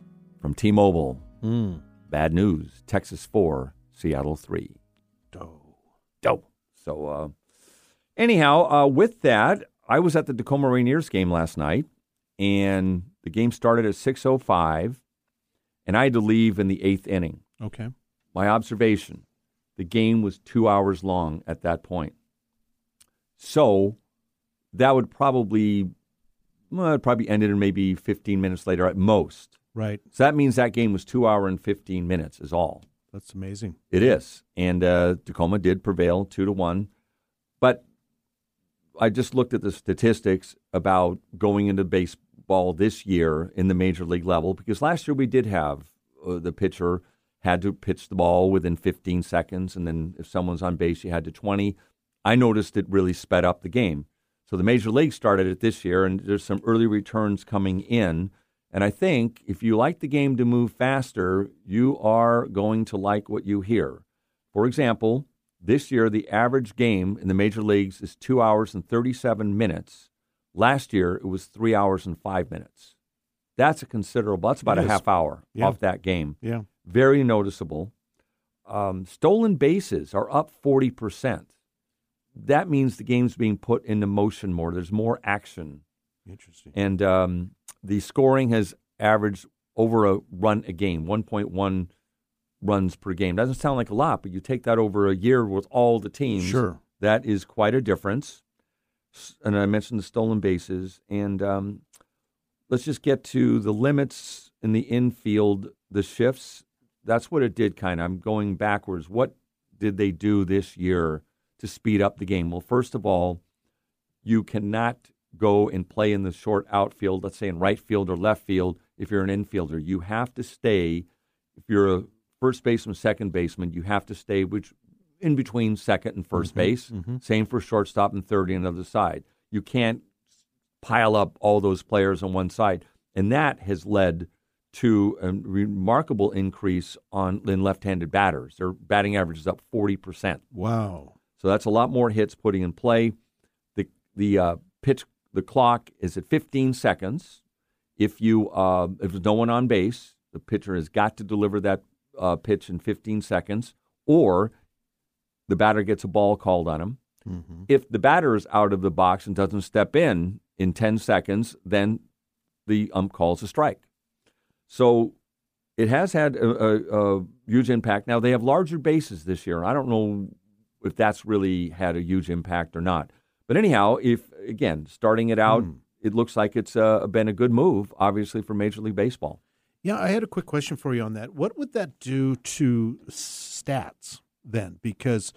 from T Mobile. Mm. Bad news Texas 4, Seattle 3. Doe. Dope. So, uh, anyhow, uh, with that, I was at the Tacoma Rainiers game last night, and the game started at 6.05, and I had to leave in the eighth inning. Okay. My observation the game was two hours long at that point. So that would probably, well, it probably ended in maybe 15 minutes later at most. Right. So that means that game was two hour and 15 minutes, is all. That's amazing. It is, and uh, Tacoma did prevail two to one. But I just looked at the statistics about going into baseball this year in the major league level because last year we did have uh, the pitcher had to pitch the ball within 15 seconds, and then if someone's on base, you had to 20. I noticed it really sped up the game. So the major league started it this year, and there's some early returns coming in. And I think if you like the game to move faster, you are going to like what you hear. For example, this year the average game in the major leagues is two hours and 37 minutes. Last year it was three hours and five minutes. That's a considerable, that's about It a is. half hour Yeah. off that game. Yeah. Very noticeable. Um, stolen bases are up 40%. That means the game's being put into motion more. There's more action. Interesting. And um, the scoring has averaged over a run a game, 1.1 runs per game. Doesn't sound like a lot, but you take that over a year with all the teams. Sure. That is quite a difference. And I mentioned the stolen bases. And um, let's just get to the limits in the infield, the shifts. That's what it did kind of. I'm going backwards. What did they do this year to speed up the game? Well, first of all, you cannot go and play in the short outfield, let's say in right field or left field, if you're an infielder. You have to stay, if you're a first baseman, second baseman, you have to stay which, in between second and 1st mm-hmm. base. Mm-hmm. Same for shortstop and third and other side. You can't pile up all those players on one side. And that has led to a remarkable increase on in left-handed batters. Their batting average is up 40%. Wow. So that's a lot more hits putting in play. The the uh, pitch the clock is at 15 seconds. If you uh, if there's no one on base, the pitcher has got to deliver that uh, pitch in 15 seconds, or the batter gets a ball called on him. Mm-hmm. If the batter is out of the box and doesn't step in in 10 seconds, then the ump calls a strike. So it has had a, a, a huge impact. Now they have larger bases this year. I don't know if that's really had a huge impact or not. But anyhow, if again starting it out, Hmm. it looks like it's uh, been a good move, obviously for Major League Baseball. Yeah, I had a quick question for you on that. What would that do to stats then? Because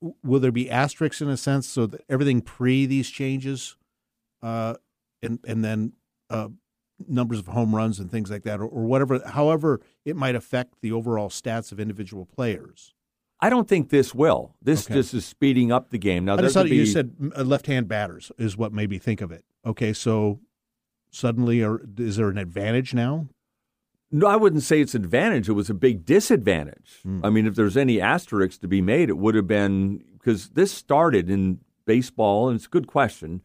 w- will there be asterisks in a sense so that everything pre these changes, uh, and and then uh, numbers of home runs and things like that, or, or whatever, however it might affect the overall stats of individual players? I don't think this will. This Okay. just is speeding up the game. Now, I just thought could you said uh, left-hand batters is what made me think of it. Okay, so suddenly, or is there an advantage now? No, I wouldn't say it's an advantage. It was a big disadvantage. Hmm. I mean, if there's any asterisks to be made, it would have been because this started in baseball, and it's a good question.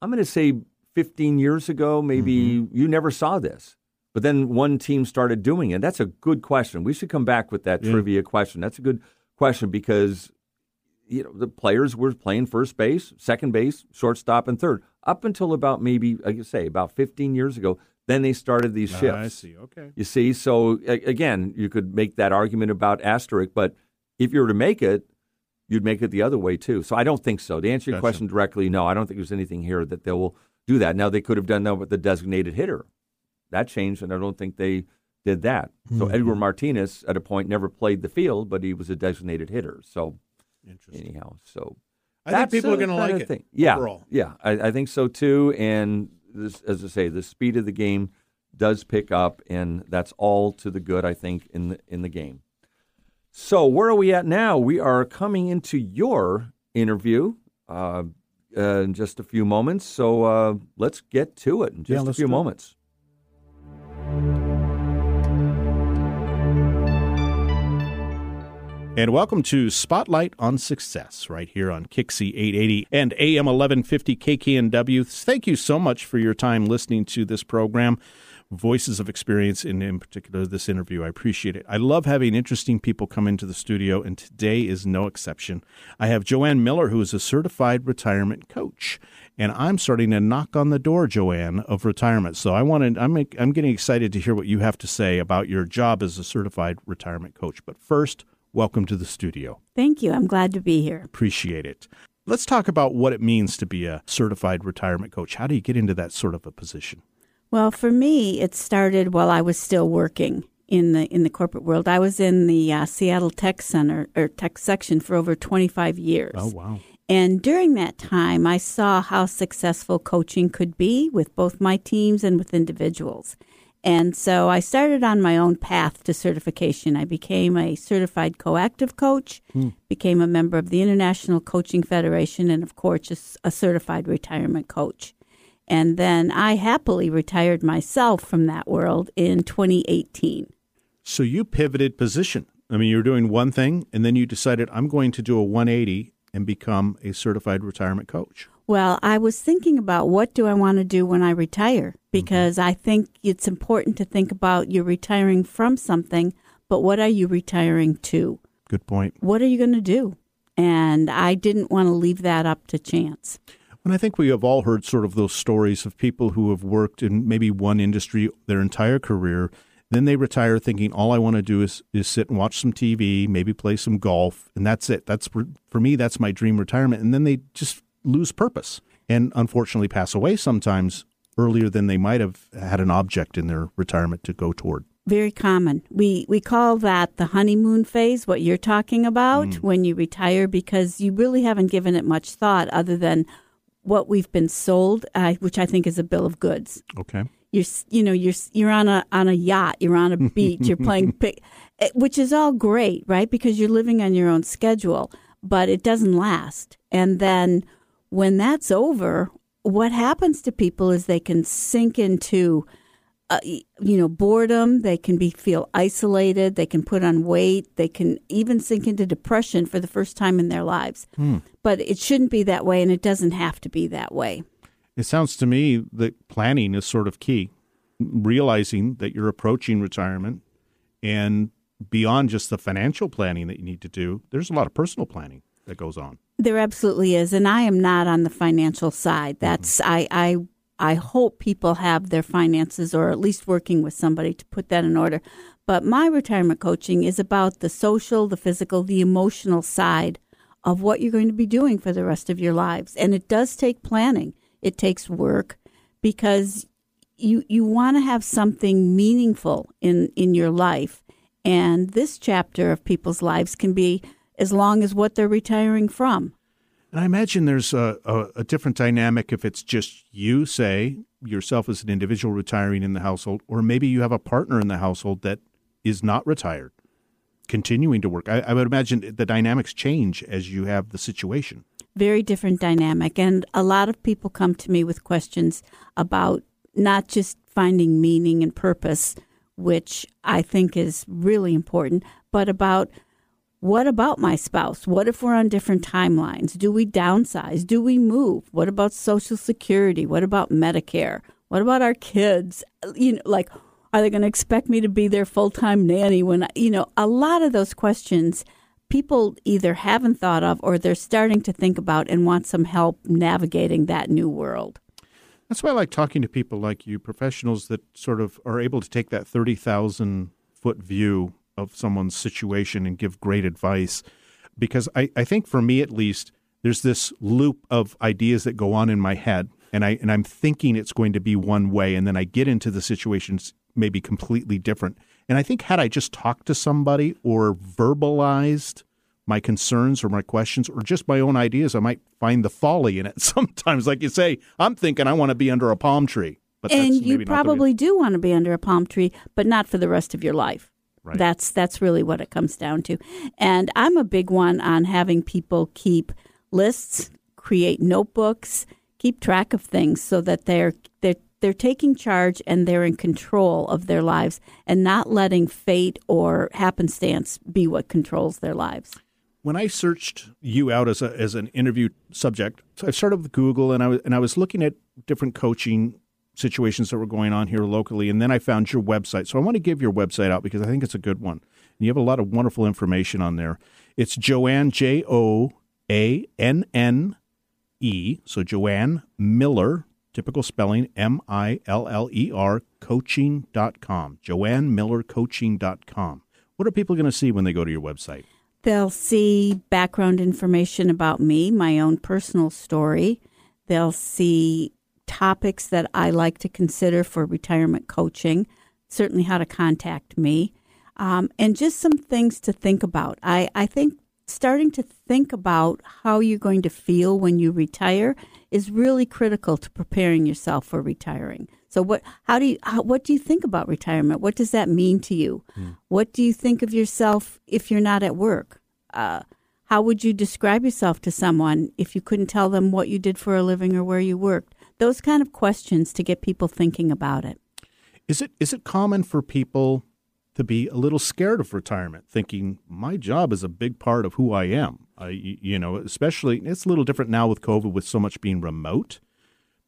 I'm going to say 15 years ago, maybe Mm-hmm. you never saw this, but then one team started doing it. That's a good question. We should come back with that Yeah. trivia question. That's a good question because you know the players were playing first base, second base, shortstop, and third up until about maybe like you say about 15 years ago. Then they started these shifts. Ah, I see. Okay. You see, so a- again, you could make that argument about asterisk, but if you were to make it, you'd make it the other way too. So I don't think so. To answer your Gotcha. question directly, no, I don't think there's anything here that they will do that. Now they could have done that with the designated hitter. That changed, and I don't think they did that. Hmm. So Edgar Martinez at a point never played the field, but he was a designated hitter. So anyhow, so I think people are going to like it. Yeah, overall. yeah, I, I think so too. And this, as I say, the speed of the game does pick up, and that's all to the good, I think, in the in the game. So where are we at now? We are coming into your interview uh, uh, in just a few moments. So uh, let's get to it in Yeah, just a few moments. it. And welcome to Spotlight on Success right here on KIXI 880 and AM 1150 KKNW. Thank you so much for your time listening to this program, Voices of Experience, and in particular this interview. I appreciate it. I love having interesting people come into the studio, and today is no exception. I have Joanne Miller, who is a certified retirement coach. And I'm starting to knock on the door, Joanne, of retirement. So I wanted, I'm, I'm getting excited to hear what you have to say about your job as a certified retirement coach. But first, welcome to the studio. Thank you. I'm glad to be here. Appreciate it. Let's talk about what it means to be a certified retirement coach. How do you get into that sort of a position? Well, for me, it started while I was still working in the in the corporate world. I was in the uh, Seattle Tech Center or Tech section for over 25 years. Oh, wow. And during that time, I saw how successful coaching could be with both my teams and with individuals. And so I started on my own path to certification. I became a certified coactive coach, hmm. became a member of the International Coaching Federation, and of course, a certified retirement coach. And then I happily retired myself from that world in 2018. So you pivoted position. I mean, you were doing one thing, and then you decided, I'm going to do a 180 and become a certified retirement coach. Well, I was thinking about what do I want to do when I retire mm-hmm. because I think it's important to think about you're retiring from something, but what are you retiring to? Good point. What are you going to do? And I didn't want to leave that up to chance. And I think we have all heard sort of those stories of people who have worked in maybe one industry their entire career. Then they retire thinking, all I want to do is, is sit and watch some TV, maybe play some golf, and that's it. That's for, for me, that's my dream retirement. And then they just lose purpose and unfortunately pass away sometimes earlier than they might have had an object in their retirement to go toward. Very common. We we call that the honeymoon phase, what you're talking about when you retire because you really haven't given it much thought other than what we've been sold, uh, which I think is a bill of goods. Okay. you're you know you're you're on a on a yacht you're on a beach you're playing pic, eh, which is all great right because you're living on your own schedule but it doesn't last and then when that's over what happens to people is they can sink into uh, you know boredom. They can be feel isolated. They can put on weight. They can even sink into depression for the first time in their lives. But it shouldn't be that way and it doesn't have to be that way. It sounds to me that planning is sort of key, realizing that you're approaching retirement and beyond just the financial planning that you need to do, there's a lot of personal planning that goes on. There absolutely is, and I am not on the financial side. Mm-hmm. That's I I I hope people have their finances, or at least working with somebody to put that in order. But my retirement coaching is about the social, the physical, the emotional side of what you're going to be doing for the rest of your lives, and it does take planning. It takes work because you you want to have something meaningful in in your life, and this chapter of people's lives can be as long as what they're retiring from. And I imagine there's a, a, a, different dynamic if it's just you, say, yourself as an individual retiring in the household, or maybe you have a partner in the household that is not retired, continuing to work. I, I would imagine the dynamics change as you have the situation. Very different dynamic. And a lot of people come to me with questions about not just finding meaning and purpose, which I think is really important, but about what about my spouse? What if we're on different timelines? Do we downsize? Do we move? What about Social Security? What about Medicare? What about our kids? You know, like, are they going to expect me to be their full time nanny when, I, you know, a lot of those questions people either haven't thought of or they're starting to think about and want some help navigating that new world. That's why I like talking to people like you, professionals that sort of are able to take that 30,000 foot view of someone's situation and give great advice. Because I, I think for me at least, there's this loop of ideas that go on in my head and I and I'm thinking it's going to be one way and then I get into the situations maybe completely different. And I think had I just talked to somebody or verbalized my concerns or my questions or just my own ideas, I might find the folly in it. Sometimes, like you say, I'm thinking I want to be under a palm tree. But and you probably do want to be under a palm tree, but not for the rest of your life. Right. That's that's really what it comes down to. And I'm a big one on having people keep lists, create notebooks, keep track of things so that they're they're they're taking charge and they're in control of their lives and not letting fate or happenstance be what controls their lives. When I searched you out as a as an interview subject, so I started with Google and I was and I was looking at different coaching situations that were going on here locally. And then I found your website. So I want to give your website out because I think it's a good one. And you have a lot of wonderful information on there. It's Joanne, J O A N N E. So Joanne Miller, typical spelling, M I L L E R, coaching.com. Joanne Miller, coaching.com. What are people going to see when they go to your website? They'll see background information about me, my own personal story. They'll see topics that I like to consider for retirement coaching, certainly how to contact me, um, and just some things to think about. I, I think starting to think about how you're going to feel when you retire is really critical to preparing yourself for retiring. So what how do you how, what do you think about retirement? What does that mean to you? Mm. What do you think of yourself if you're not at work? Uh, how would you describe yourself to someone if you couldn't tell them what you did for a living or where you worked? Those kind of questions to get people thinking about it. Is it is it common for people to be a little scared of retirement, thinking my job is a big part of who I am? I, you know, especially it's a little different now with COVID, with so much being remote.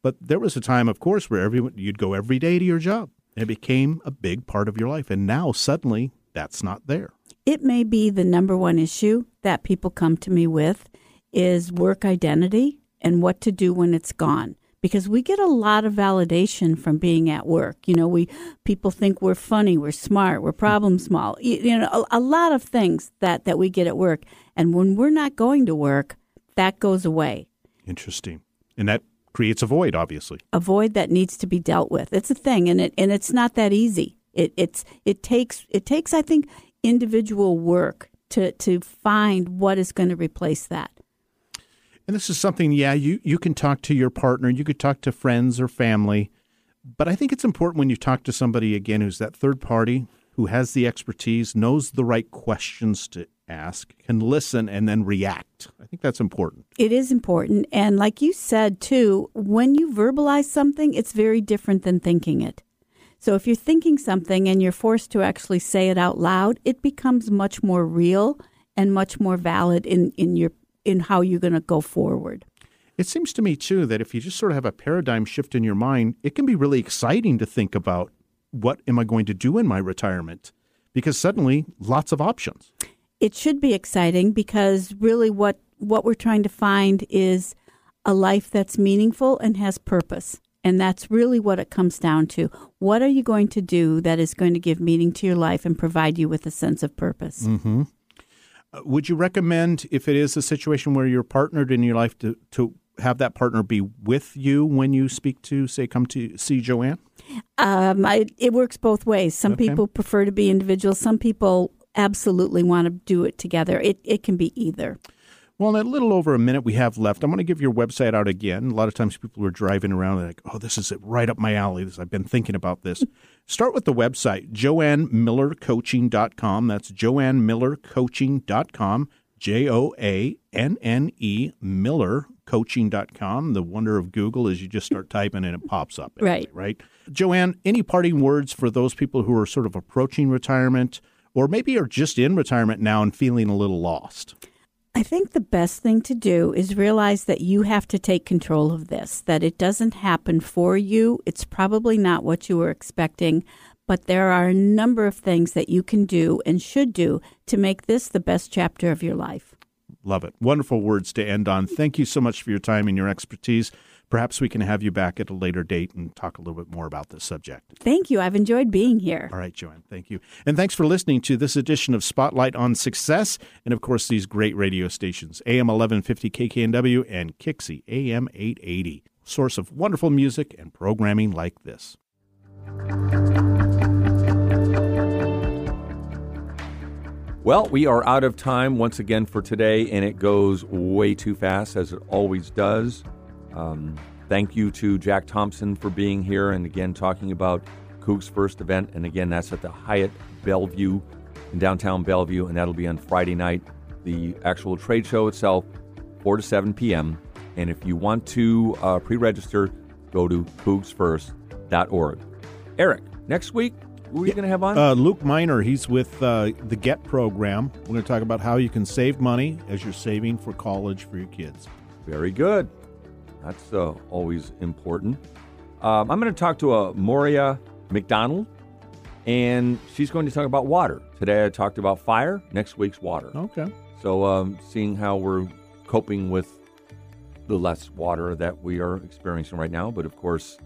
But there was a time, of course, where everyone you'd go every day to your job. And it became a big part of your life, and now suddenly that's not there. It may be the number one issue that people come to me with is work identity and what to do when it's gone because we get a lot of validation from being at work. You know, we people think we're funny, we're smart, we're problem small. You, you know, a, a, lot of things that that we get at work, and when we're not going to work, that goes away. Interesting, and that creates a void, obviously. A void that needs to be dealt with. It's a thing, and it and it's not that easy. It it's it takes it takes I think individual work to to find what is going to replace that. And this is something, yeah, you, you can talk to your partner, you could talk to friends or family. But I think it's important when you talk to somebody, again, who's that third party, who has the expertise, knows the right questions to ask, can listen, and then react. I think that's important. It is important. And like you said, too, when you verbalize something, it's very different than thinking it. So if you're thinking something and you're forced to actually say it out loud, it becomes much more real and much more valid in, in your in how you're going to go forward. It seems to me, too, that if you just sort of have a paradigm shift in your mind, it can be really exciting to think about what am I going to do in my retirement? Because suddenly, lots of options. It should be exciting because really what, what we're trying to find is a life that's meaningful and has purpose. And that's really what it comes down to. What are you going to do that is going to give meaning to your life and provide you with a sense of purpose? Mm-hmm. Would you recommend, if it is a situation where you're partnered in your life, to, to have that partner be with you when you speak to, say, come to see Joanne? Um, I, it works both ways. Some Okay. people prefer to be individuals. Some people absolutely want to do it together. It it can be either. Well, in a little over a minute we have left, I'm going to give your website out again. A lot of times people are driving around and like, oh, this is it right up my alley. This, I've been thinking about this. Start with the website, joannemillercoaching.com. That's joannemillercoaching.com, J O A N N E Millercoaching.com. The wonder of Google is you just start typing and it pops up. Right. Right. Joanne, any parting words for those people who are sort of approaching retirement or maybe are just in retirement now and feeling a little lost? I think the best thing to do is realize that you have to take control of this, that it doesn't happen for you. It's probably not what you were expecting, but there are a number of things that you can do and should do to make this the best chapter of your life. Love it. Wonderful words to end on. Thank you so much for your time and your expertise. Perhaps we can have you back at a later date and talk a little bit more about this subject. Thank you. I've enjoyed being here. All right, Joanne. Thank you. And thanks for listening to this edition of Spotlight on Success and, of course, these great radio stations AM 1150 KKNW and KIXI AM 880, source of wonderful music and programming like this. Well, we are out of time once again for today, and it goes way too fast, as it always does. Um, thank you to Jack Thompson for being here and again talking about Coog's first event. And again, that's at the Hyatt Bellevue in downtown Bellevue, and that'll be on Friday night. The actual trade show itself, 4 to 7 p.m. And if you want to uh, pre register, go to coogsfirst.org. Eric, next week, who are you going to have on? Uh, Luke Miner, he's with uh, the GET program. We're going to talk about how you can save money as you're saving for college for your kids. Very good. That's uh, always important. Um, I'm going to talk to uh, Moria McDonald, and she's going to talk about water. Today I talked about fire. Next week's water. Okay. So, um, seeing how we're coping with the less water that we are experiencing right now, but of course,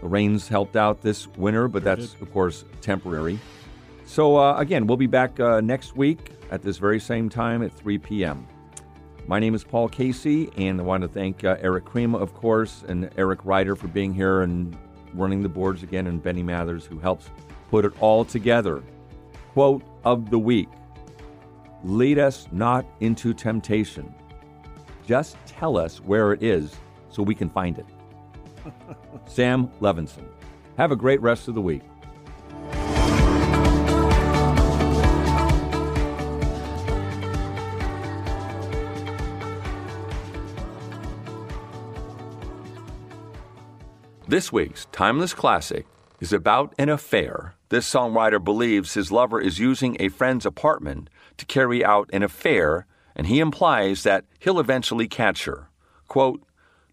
the rains helped out this winter, but that's of course temporary. So, uh, again, we'll be back uh, next week at this very same time at 3 p.m. My name is Paul Casey, and I want to thank uh, Eric Krema, of course, and Eric Ryder for being here and running the boards again, and Benny Mathers, who helps put it all together. Quote of the week Lead us not into temptation. Just tell us where it is so we can find it. Sam Levenson. Have a great rest of the week. This week's Timeless Classic is about an affair. This songwriter believes his lover is using a friend's apartment to carry out an affair, and he implies that he'll eventually catch her. Quote,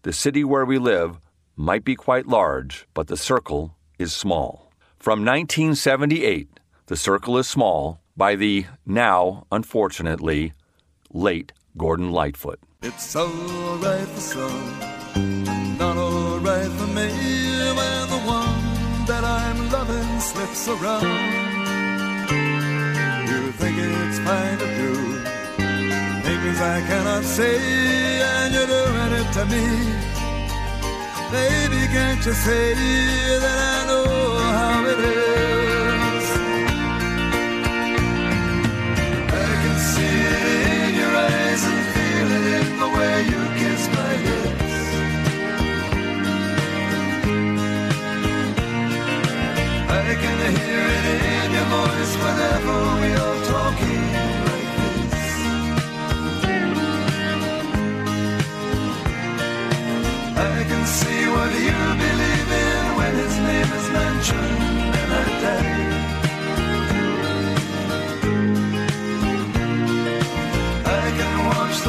The city where we live might be quite large, but the circle is small. From 1978, The Circle is Small by the now, unfortunately, late Gordon Lightfoot. It's alright for some, around. You think it's fine to do things I cannot say, and you're doing it to me. Baby, can't you say that I know how it is?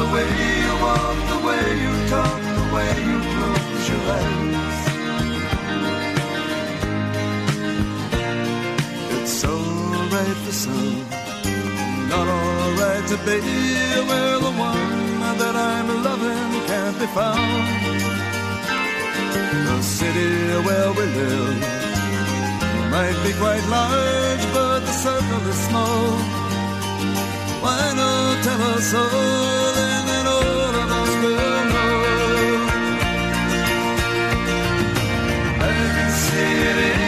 The way you walk, the way you talk, the way you the sun. Not alright to be where the one that I'm loving can't be found. The city where we live might be quite large, but the circle is small. Why not tell us all, and then all of us will know. And see it is.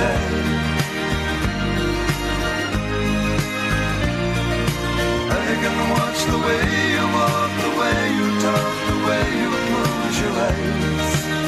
I can watch the way you walk, the way you talk, the way you close your eyes.